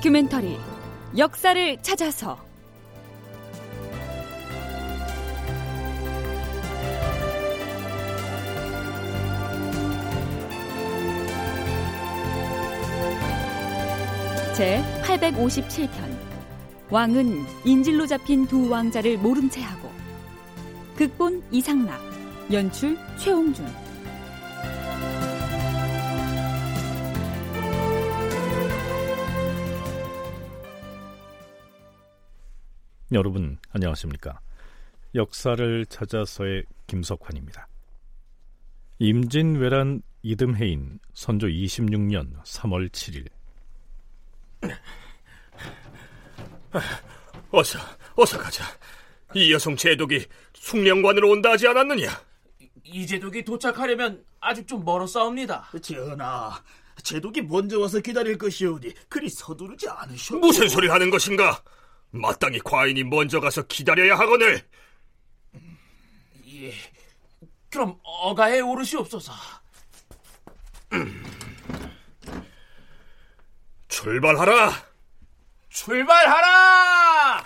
다큐멘터리 역사를 찾아서. 제 857편 왕은 인질로 잡힌 두 왕자를 모른 채 하고 극본 이상락 연출 최홍준 여러분 안녕하십니까? 역사를 찾아서의 김석환입니다. 임진왜란 이듬해인 선조 26년 3월 7일 어서 어서 가자. 이 여성 제독이 숭령관으로 온다 하지 않았느냐? 이 제독이 도착하려면 아직 좀 멀었사옵니다. 전하, 제독이 먼저 와서 기다릴 것이오니 그리 서두르지 않으셔. 무슨 소리 하는 것인가? 마땅히 과인이 먼저 가서 기다려야 하거늘. 예, 그럼 어가에 오르시옵소서. 출발하라. 출발하라!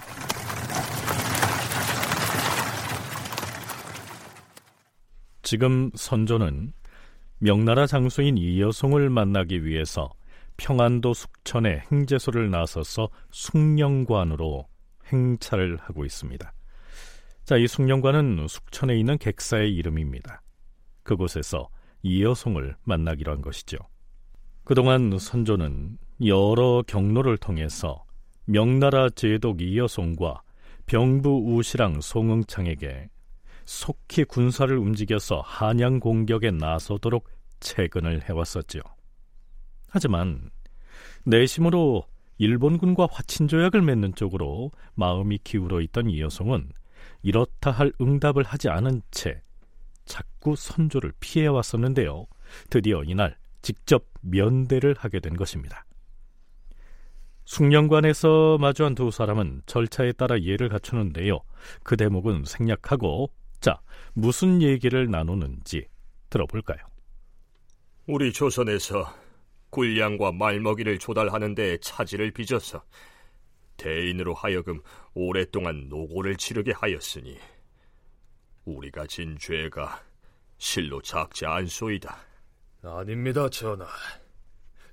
지금 선조는 명나라 장수인 이여송을 만나기 위해서 평안도 숙천에 행제소를 나서서 숭령관으로 행차를 하고 있습니다. 자, 이 숭령관은 숙천에 있는 객사의 이름입니다. 그곳에서 이여송을 만나기로 한 것이죠. 그동안 선조는 여러 경로를 통해서 명나라 제독 이여송과 병부 우시랑 송응창에게 속히 군사를 움직여서 한양 공격에 나서도록 채근을 해왔었지요. 하지만 내심으로 일본군과 화친 조약을 맺는 쪽으로 마음이 기울어 있던 이여송은 이렇다 할 응답을 하지 않은 채 자꾸 선조를 피해 왔었는데요. 드디어 이날 직접 면대를 하게 된 것입니다. 숭령관에서 마주한 두 사람은 절차에 따라 예를 갖추는데요. 그 대목은 생략하고 자 무슨 얘기를 나누는지 들어볼까요? 우리 조선에서 굴량과 말먹이를 조달하는 데 차질을 빚어서 대인으로 하여금 오랫동안 노고를 치르게 하였으니 우리가 진 죄가 실로 작지 않소이다. 아닙니다, 전하.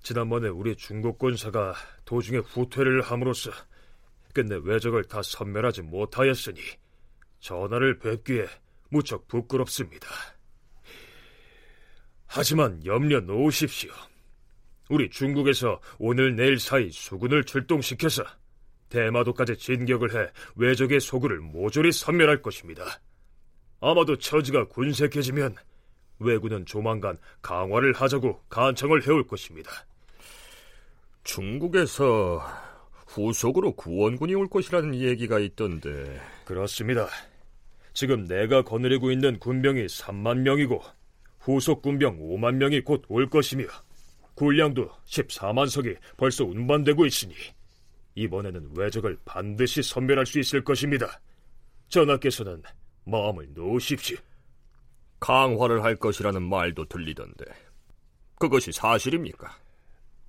지난번에 우리 중국 군사가 도중에 후퇴를 함으로써 끝내 외적을 다 섬멸하지 못하였으니 전하를 뵙기에 무척 부끄럽습니다. 하지만 염려 놓으십시오. 우리 중국에서 오늘 내일 사이 수군을 출동시켜서 대마도까지 진격을 해 외적의 소굴을 모조리 섬멸할 것입니다. 아마도 처지가 군색해지면 왜군은 조만간 강화를 하자고 간청을 해올 것입니다. 중국에서 후속으로 구원군이 올 것이라는 얘기가 있던데 그렇습니다. 지금 내가 거느리고 있는 군병이 3만 명이고 후속 군병 5만 명이 곧 올 것이며 군량도 14만 석이 벌써 운반되고 있으니 이번에는 외적을 반드시 선멸할 수 있을 것입니다. 전하께서는 마음을 놓으십시오. 강화를 할 것이라는 말도 들리던데 그것이 사실입니까?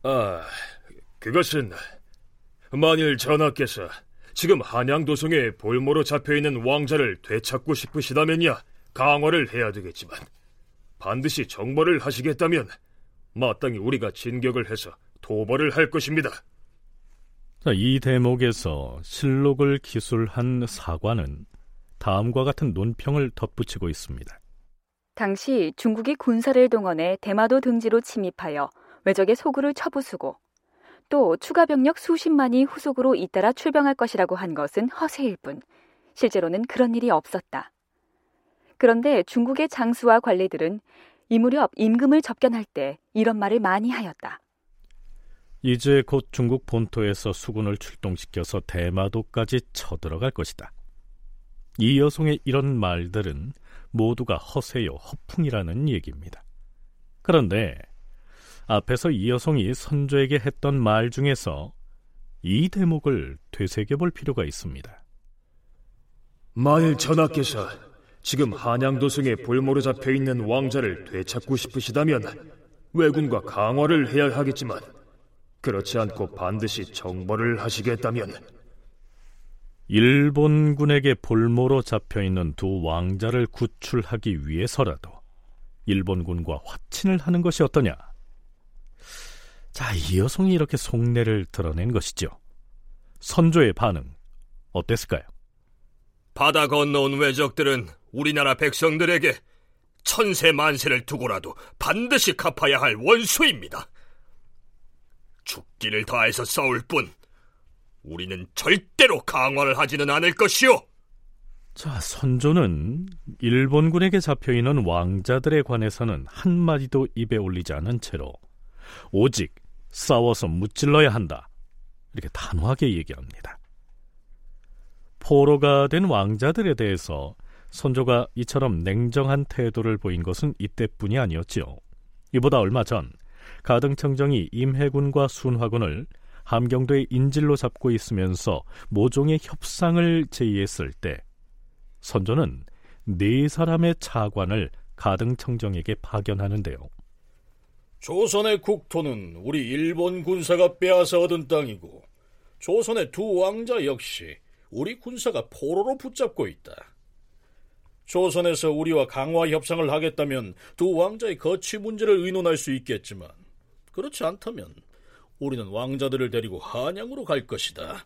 아, 그것은 만일 전하께서 지금 한양도성에 볼모로 잡혀있는 왕자를 되찾고 싶으시다면야 강화를 해야 되겠지만 반드시 정벌을 하시겠다면 마땅히 우리가 진격을 해서 도벌을 할 것입니다. 자, 이 대목에서 실록을 기술한 사관은 다음과 같은 논평을 덧붙이고 있습니다. 당시 중국이 군사를 동원해 대마도 등지로 침입하여 외적의 소굴을 쳐부수고 또 추가 병력 수십만이 후속으로 잇따라 출병할 것이라고 한 것은 허세일 뿐 실제로는 그런 일이 없었다. 그런데 중국의 장수와 관리들은 이 무렵 임금을 접견할 때 이런 말을 많이 하였다. 이제 곧 중국 본토에서 수군을 출동시켜서 대마도까지 쳐들어갈 것이다. 이 여성의 이런 말들은 모두가 허세요, 허풍이라는 얘기입니다. 그런데 앞에서 이 여성이 선조에게 했던 말 중에서 이 대목을 되새겨 볼 필요가 있습니다. 만일 전하께서 지금 한양도성에 볼모로 잡혀 있는 왕자를 되찾고 싶으시다면 왜군과 강화를 해야 하겠지만 그렇지 않고 반드시 정벌을 하시겠다면 일본군에게 볼모로 잡혀 있는 두 왕자를 구출하기 위해서라도 일본군과 화친을 하는 것이 어떠냐? 자, 이 여성이 이렇게 속내를 드러낸 것이죠. 선조의 반응 어땠을까요? 바다 건너온 외적들은 우리나라 백성들에게 천세 만세를 두고라도 반드시 갚아야 할 원수입니다. 죽기를 다해서 싸울 뿐 우리는 절대로 강화를 하지는 않을 것이오. 자, 선조는 일본군에게 잡혀 있는 왕자들에 관해서는 한마디도 입에 올리지 않은 채로 오직 싸워서 무찔러야 한다. 이렇게 단호하게 얘기합니다. 포로가 된 왕자들에 대해서 선조가 이처럼 냉정한 태도를 보인 것은 이때뿐이 아니었지요. 이보다 얼마 전 가등청정이 임해군과 순화군을 함경도의 인질로 잡고 있으면서 모종의 협상을 제의했을 때 선조는 네 사람의 차관을 가등청정에게 파견하는데요. 조선의 국토는 우리 일본 군사가 빼앗아 얻은 땅이고 조선의 두 왕자 역시 우리 군사가 포로로 붙잡고 있다. 조선에서 우리와 강화 협상을 하겠다면 두 왕자의 거취 문제를 의논할 수 있겠지만 그렇지 않다면 우리는 왕자들을 데리고 한양으로 갈 것이다.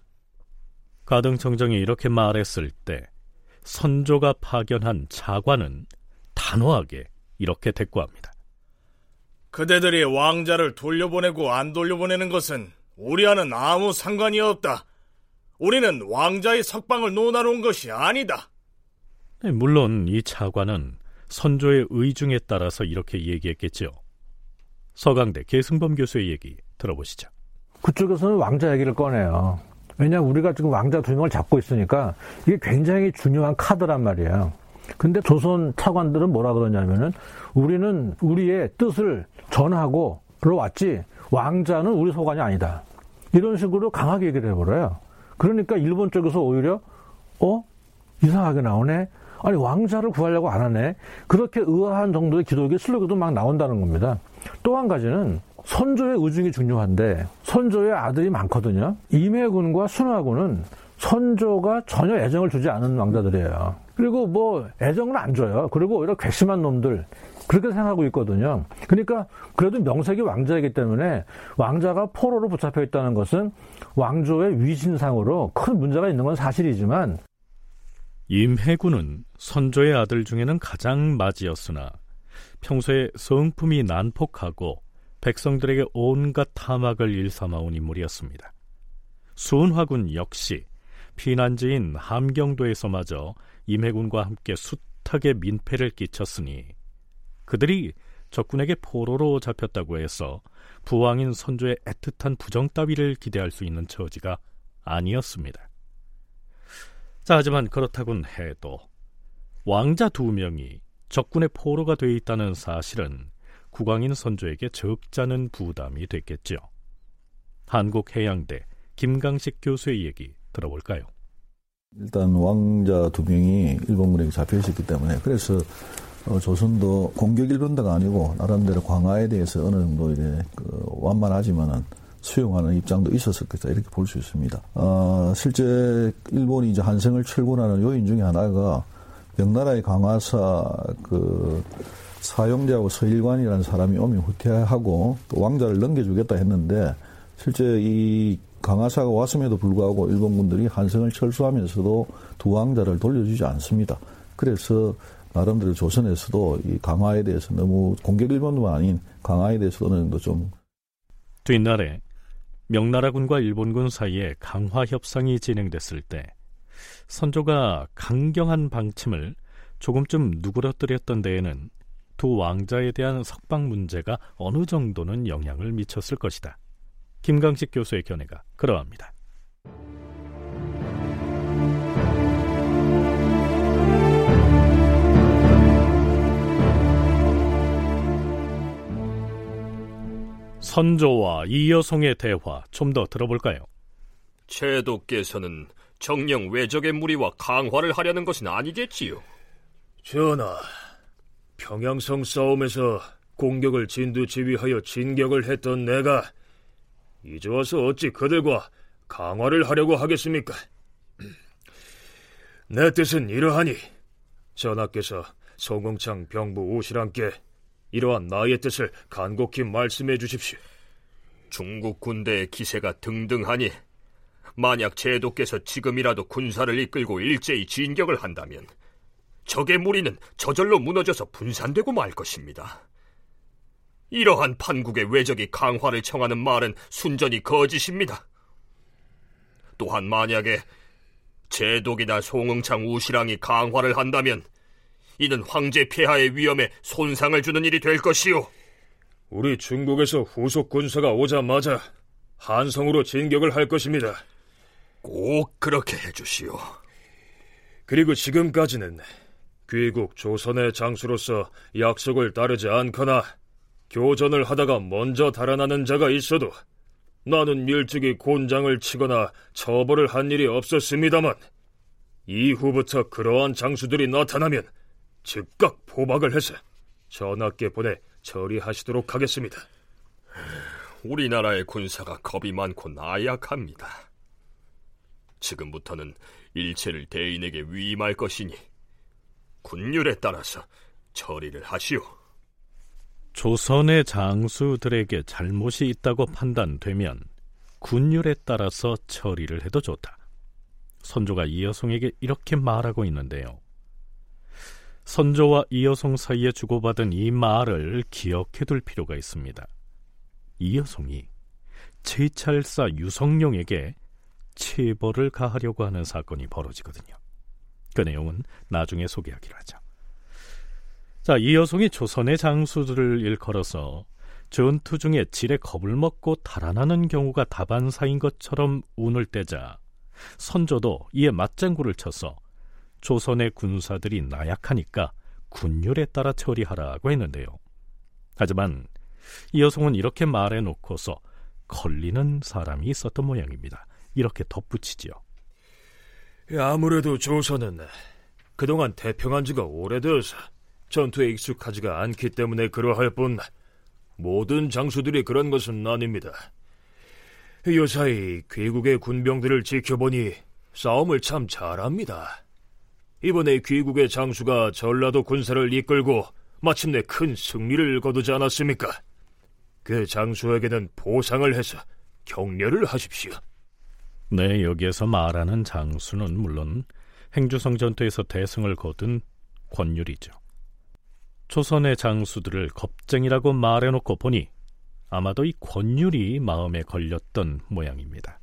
가등 청정이 이렇게 말했을 때 선조가 파견한 차관은 단호하게 이렇게 대꾸합니다. 그대들이 왕자를 돌려보내고 안 돌려보내는 것은 우리와는 아무 상관이 없다. 우리는 왕자의 석방을 논하러 온 것이 아니다. 네, 물론 이 차관은 선조의 의중에 따라서 이렇게 얘기했겠죠. 서강대 계승범 교수의 얘기 들어보시죠. 그쪽에서는 왕자 얘기를 꺼내요. 왜냐 우리가 지금 왕자 두 명을 잡고 있으니까 이게 굉장히 중요한 카드란 말이에요. 근데 조선 차관들은 뭐라 그러냐면은 우리는 우리의 뜻을 전하고 들어왔지 왕자는 우리 소관이 아니다. 이런 식으로 강하게 얘기를 해버려요. 그러니까 일본 쪽에서 오히려 어 이상하게 나오네. 아니 왕자를 구하려고 안 하네. 그렇게 의아한 정도의 기독의 슬로건도 막 나온다는 겁니다. 또 한 가지는 선조의 의중이 중요한데 선조의 아들이 많거든요. 임해군과 순화군은 선조가 전혀 애정을 주지 않은 왕자들이에요. 그리고 뭐 애정을 안 줘요. 그리고 오히려 괘씸한 놈들 그렇게 생각하고 있거든요. 그러니까 그래도 명색이 왕자이기 때문에 왕자가 포로로 붙잡혀 있다는 것은 왕조의 위신상으로 큰 문제가 있는 건 사실이지만 임해군은 선조의 아들 중에는 가장 맞이었으나 평소에 성품이 난폭하고 백성들에게 온갖 탐악을 일삼아온 인물이었습니다. 수은화군 역시 피난지인 함경도에서마저 임해군과 함께 숱하게 민폐를 끼쳤으니 그들이 적군에게 포로로 잡혔다고 해서 부왕인 선조의 애틋한 부정 따위를 기대할 수 있는 처지가 아니었습니다. 자, 하지만 그렇다곤 해도 왕자 두 명이 적군의 포로가 돼 있다는 사실은 국왕인 선조에게 적잖은 부담이 됐겠죠. 한국해양대 김강식 교수의 얘기 들어볼까요? 일단 왕자 두 명이 일본군에게 잡혀 있었기 때문에 그래서 어, 조선도 공격 일본도가 아니고 나름대로 광화에 대해서 어느 정도 이제 그 완만하지만은 수용하는 입장도 있었었겠다 이렇게 볼 수 있습니다. 어, 실제 일본이 이제 한성을 철군하는 요인 중에 하나가 명나라의 강화사 그 사용자하고 서일관이라는 사람이 오면 후퇴하고 또 왕자를 넘겨주겠다 했는데 실제 이 강화사가 왔음에도 불구하고 일본군들이 한성을 철수하면서도 두 왕자를 돌려주지 않습니다. 그래서 나름대로 조선에서도 이 강화에 대해서 너무 공격 일본도 아닌 강화에 대해서 어느 정도 좀 뒷날에 명나라군과 일본군 사이에 강화 협상이 진행됐을 때 선조가 강경한 방침을 조금쯤 누그러뜨렸던 데에는 두 왕자에 대한 석방 문제가 어느 정도는 영향을 미쳤을 것이다. 김강식 교수의 견해가 그러합니다. 선조와 이여송의 대화 좀 더 들어볼까요? 제도께서는 정령 외적의 무리와 강화를 하려는 것은 아니겠지요. 전하, 평양성 싸움에서 공격을 진두 지휘하여 진격을 했던 내가 이제 와서 어찌 그들과 강화를 하려고 하겠습니까? 내 뜻은 이러하니 전하께서 송응창 병부 우실함께 이러한 나의 뜻을 간곡히 말씀해 주십시오. 중국 군대의 기세가 등등하니 만약 제도께서 지금이라도 군사를 이끌고 일제히 진격을 한다면 적의 무리는 저절로 무너져서 분산되고 말 것입니다. 이러한 판국의 외적이 강화를 청하는 말은 순전히 거짓입니다. 또한 만약에 제독이나 송응창 우시랑이 강화를 한다면 이는 황제 폐하의 위험에 손상을 주는 일이 될 것이요. 우리 중국에서 후속 군사가 오자마자 한성으로 진격을 할 것입니다. 꼭 그렇게 해주시오. 그리고 지금까지는 귀국 조선의 장수로서 약속을 따르지 않거나 교전을 하다가 먼저 달아나는 자가 있어도 나는 일찍이 곤장을 치거나 처벌을 한 일이 없었습니다만 이후부터 그러한 장수들이 나타나면 즉각 포박을 해서 전하께 보내 처리하시도록 하겠습니다. 우리나라의 군사가 겁이 많고 나약합니다. 지금부터는 일체를 대인에게 위임할 것이니 군율에 따라서 처리를 하시오. 조선의 장수들에게 잘못이 있다고 판단되면 군율에 따라서 처리를 해도 좋다. 선조가 이여송에게 이렇게 말하고 있는데요. 선조와 이여송 사이에 주고받은 이 말을 기억해둘 필요가 있습니다. 이여송이 제찰사 유성룡에게 체벌을 가하려고 하는 사건이 벌어지거든요. 그 내용은 나중에 소개하기로 하죠. 자, 이여송이 조선의 장수들을 일컬어서 전투 중에 질에 겁을 먹고 달아나는 경우가 다반사인 것처럼 운을 떼자 선조도 이에 맞장구를 쳐서 조선의 군사들이 나약하니까 군율에 따라 처리하라고 했는데요. 하지만 이여송은 이렇게 말해놓고서 걸리는 사람이 있었던 모양입니다. 이렇게 덧붙이지요. 아무래도 조선은 그동안 태평한 지가 오래되어서 전투에 익숙하지가 않기 때문에 그러할 뿐 모든 장수들이 그런 것은 아닙니다. 요사이 귀국의 군병들을 지켜보니 싸움을 참 잘합니다. 이번에 귀국의 장수가 전라도 군사를 이끌고 마침내 큰 승리를 거두지 않았습니까? 그 장수에게는 보상을 해서 격려를 하십시오. 네, 여기에서 말하는 장수는 물론 행주성 전투에서 대승을 거둔 권율이죠. 조선의 장수들을 겁쟁이라고 말해놓고 보니 아마도 이 권율이 마음에 걸렸던 모양입니다.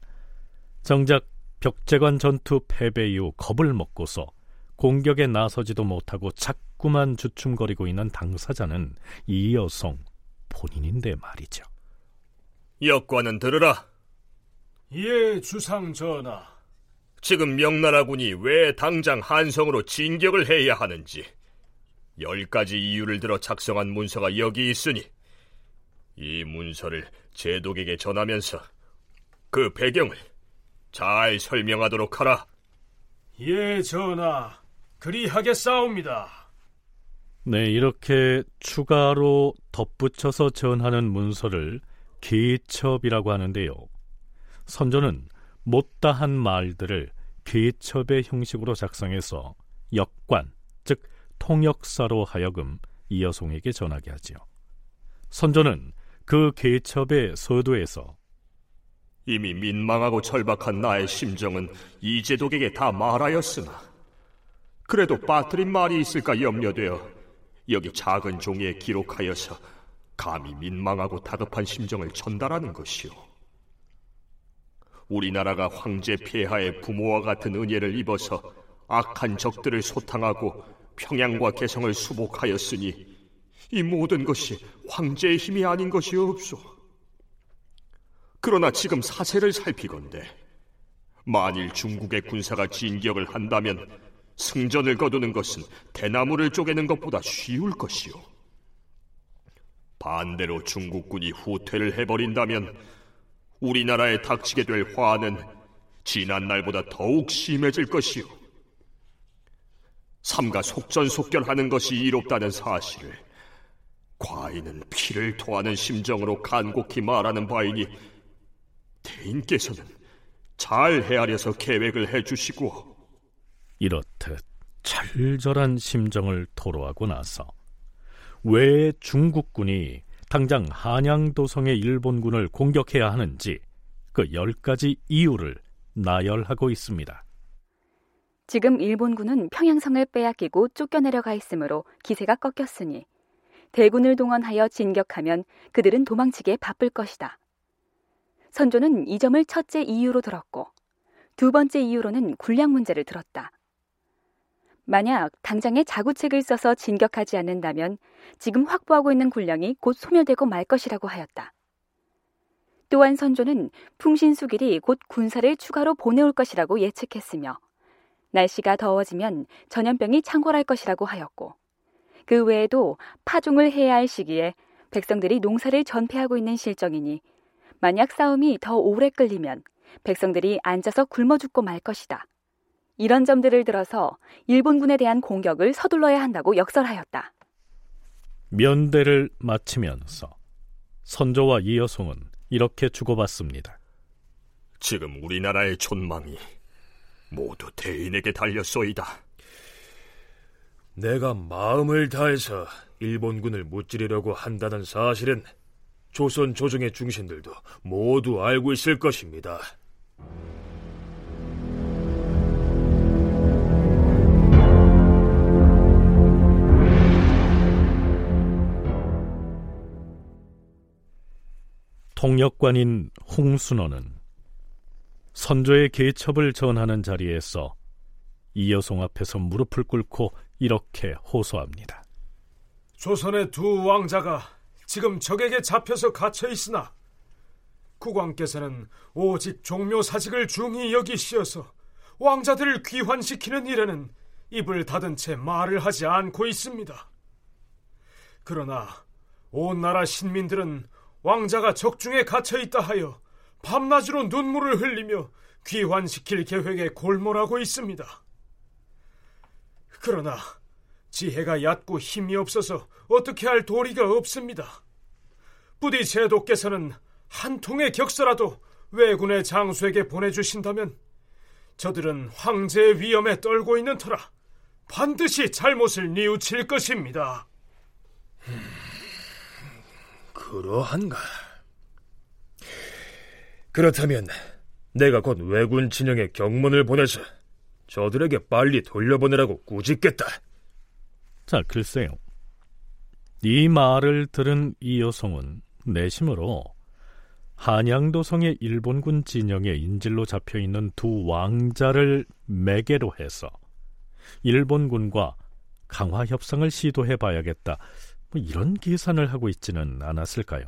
정작 벽제관 전투 패배 이후 겁을 먹고서 공격에 나서지도 못하고 자꾸만 주춤거리고 있는 당사자는 이 여성 본인인데 말이죠. 역관은 들으라. 예, 주상 전하. 지금 명나라군이 왜 당장 한성으로 진격을 해야 하는지 열 가지 이유를 들어 작성한 문서가 여기 있으니 이 문서를 제독에게 전하면서 그 배경을 잘 설명하도록 하라. 예, 전하. 그리하겠사옵니다. 네, 이렇게 추가로 덧붙여서 전하는 문서를 개첩이라고 하는데요. 선조는 못다한 말들을 개첩의 형식으로 작성해서 역관, 즉 통역사로 하여금 이여송에게 전하게 하지요. 선조는 그 개첩의 서두에서 이미 민망하고 절박한 나의 심정은 이제독에게 다 말하였으나 그래도 빠뜨린 말이 있을까 염려되어 여기 작은 종이에 기록하여서 감히 민망하고 다급한 심정을 전달하는 것이오. 우리나라가 황제 폐하의 부모와 같은 은혜를 입어서 악한 적들을 소탕하고 평양과 개성을 수복하였으니 이 모든 것이 황제의 힘이 아닌 것이 없소. 그러나 지금 사세를 살피건대 만일 중국의 군사가 진격을 한다면 승전을 거두는 것은 대나무를 쪼개는 것보다 쉬울 것이오. 반대로 중국군이 후퇴를 해버린다면 우리나라에 닥치게 될 화는 지난 날보다 더욱 심해질 것이오. 삼가 속전속결하는 것이 이롭다는 사실을 과인은 피를 토하는 심정으로 간곡히 말하는 바이니 대인께서는 잘 헤아려서 계획을 해주시고 이렇듯 절절한 심정을 토로하고 나서 왜 중국군이 당장 한양도성의 일본군을 공격해야 하는지 그 열 가지 이유를 나열하고 있습니다. 지금 일본군은 평양성을 빼앗기고 쫓겨내려가 있으므로 기세가 꺾였으니 대군을 동원하여 진격하면 그들은 도망치기에 바쁠 것이다. 선조는 이 점을 첫째 이유로 들었고 두 번째 이유로는 군량 문제를 들었다. 만약 당장에 자구책을 써서 진격하지 않는다면 지금 확보하고 있는 군량이 곧 소멸되고 말 것이라고 하였다. 또한 선조는 풍신수길이 곧 군사를 추가로 보내올 것이라고 예측했으며 날씨가 더워지면 전염병이 창궐할 것이라고 하였고 그 외에도 파종을 해야 할 시기에 백성들이 농사를 전폐하고 있는 실정이니 만약 싸움이 더 오래 끌리면 백성들이 앉아서 굶어 죽고 말 것이다. 이런 점들을 들어서 일본군에 대한 공격을 서둘러야 한다고 역설하였다. 면대를 마치면서 선조와 이여송은 이렇게 주고받습니다. 지금 우리나라의 촌망이 모두 대인에게 달렸소이다. 내가 마음을 다해서 일본군을 무찌르려고 한다는 사실은 조선 조정의 중신들도 모두 알고 있을 것입니다. 통역관인 홍순호는 선조의 계첩을 전하는 자리에서 이여송 앞에서 무릎을 꿇고 이렇게 호소합니다. 조선의 두 왕자가 지금 적에게 잡혀서 갇혀 있으나 국왕께서는 오직 종묘 사직을 중히 여기시어서 왕자들을 귀환시키는 일에는 입을 닫은 채 말을 하지 않고 있습니다. 그러나 온 나라 신민들은 왕자가 적중에 갇혀 있다 하여 밤낮으로 눈물을 흘리며 귀환시킬 계획에 골몰하고 있습니다. 그러나 지혜가 얕고 힘이 없어서 어떻게 할 도리가 없습니다. 부디 제도께서는 한 통의 격서라도 왜군의 장수에게 보내주신다면 저들은 황제의 위험에 떨고 있는 터라 반드시 잘못을 뉘우칠 것입니다. 그러한가? 그렇다면 내가 곧 왜군 진영에 경문을 보내서 저들에게 빨리 돌려보내라고 꾸짖겠다. 자, 글쎄요. 이 말을 들은 이 여성은 내심으로 한양도성의 일본군 진영에 인질로 잡혀 있는 두 왕자를 매개로 해서 일본군과 강화 협상을 시도해 봐야겠다. 뭐 이런 계산을 하고 있지는 않았을까요?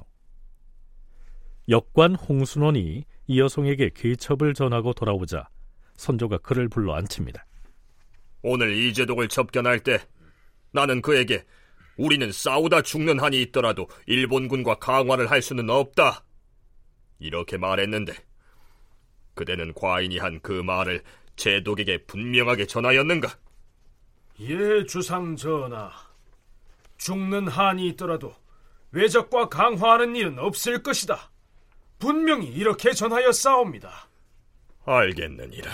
역관 홍순원이 이여송에게 계첩을 전하고 돌아오자 선조가 그를 불러 앉힙니다. 오늘 이재독을 접견할 때 나는 그에게 우리는 싸우다 죽는 한이 있더라도 일본군과 강화를 할 수는 없다. 이렇게 말했는데 그대는 과인이 한 그 말을 제독에게 분명하게 전하였는가? 예, 주상 전하. 죽는 한이 있더라도 외적과 강화하는 일은 없을 것이다. 분명히 이렇게 전하여 싸웁니다. 알겠느니라.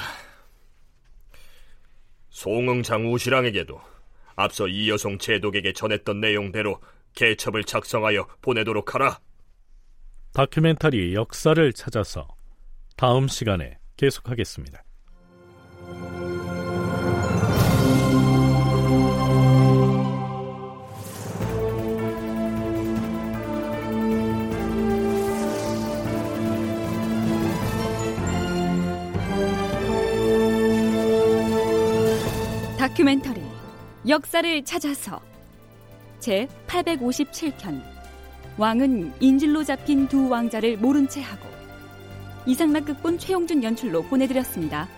송응장 우시랑에게도 앞서 이 여송 제독에게 전했던 내용대로 개첩을 작성하여 보내도록 하라. 다큐멘터리 역사를 찾아서 다음 시간에 계속하겠습니다. 다큐멘터리 역사를 찾아서 제 857편 왕은 인질로 잡힌 두 왕자를 모른 채 하고 이상락 극본 최용준 연출로 보내드렸습니다.